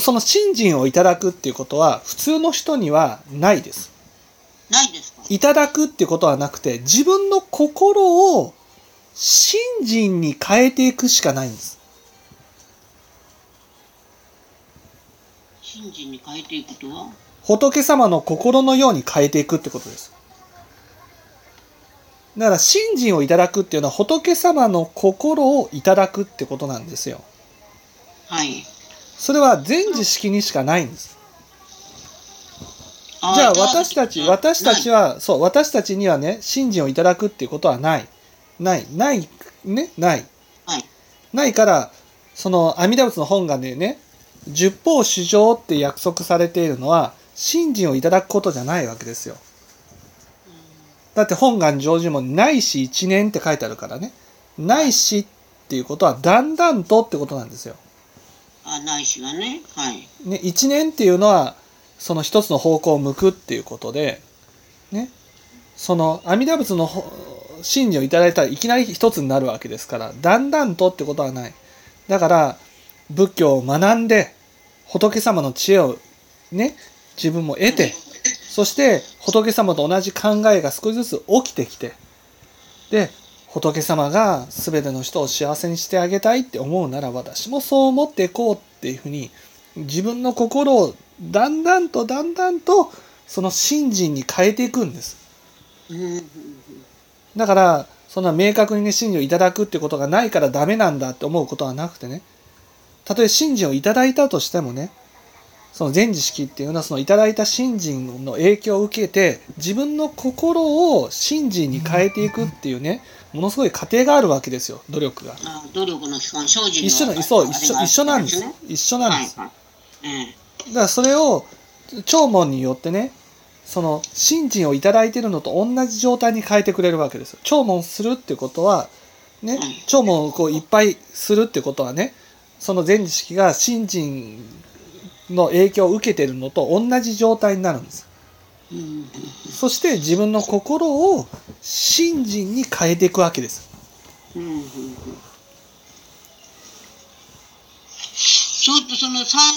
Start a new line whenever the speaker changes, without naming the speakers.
その信心をいただくっていうことは普通の人にはないです。
ないですか？
いただくっていうことはなくて自分の心を信心に変えていくしかないんです。
信心に変えていくとは？
仏様の心のように変えていくってことです。だから信心をいただくっていうのは仏様の心をいただくってことなんですよ。
はい。
それは全知識にしかないんです。
あ
じゃあ私たち、私たち
は。
は、そう、私たちにはね、信心をいただくっていうことはない。ない。ない。ね？ない。
はい。
ないから、その阿弥陀仏の本願でね、十方主情って約束されているのは、信心をいただくことじゃないわけですよ。だって本願成就もないし一年って書いてあるからね。ないしっていうことはだんだんとってことなんですよ。
あ、ないしがね。はい。
ね、一年っていうのはその一つの方向を向くっていうことで、ね、その阿弥陀仏のほ信心をいただいたらいきなり一つになるわけですからだんだんとってことはないだから仏教を学んで仏様の知恵をね自分も得てそして仏様と同じ考えが少しずつ起きてきてで仏様が全ての人を幸せにしてあげたいって思うなら私もそう思っていこうっていうふうに自分の心をだんだんとだんだんとその信心に変えていくんです。だからそんな明確にね信心をいただくってことがないからダメなんだって思うことはなくてねたとえ信心をいただいたとしてもねその全知識っていうのはそのいただいた信心の影響を受けて自分の心を信心に変えていくっていうねものすごい過程があるわけですよ努力が。
あ努力の基本、精進の
一緒なそう一緒一緒なんです。
ね
一緒なんです。
はいはい。ええ。
だからそれを聴聞によってねその信心をいただいているのと同じ状態に変えてくれるわけですよ。聴聞するってことはね
うん
聴聞をこういっぱいするってことはねその全知識が信心の影響を受けているのと同じ状態になるんです。そして自分の心を信心に変えていくわけです。
ちょっ。とその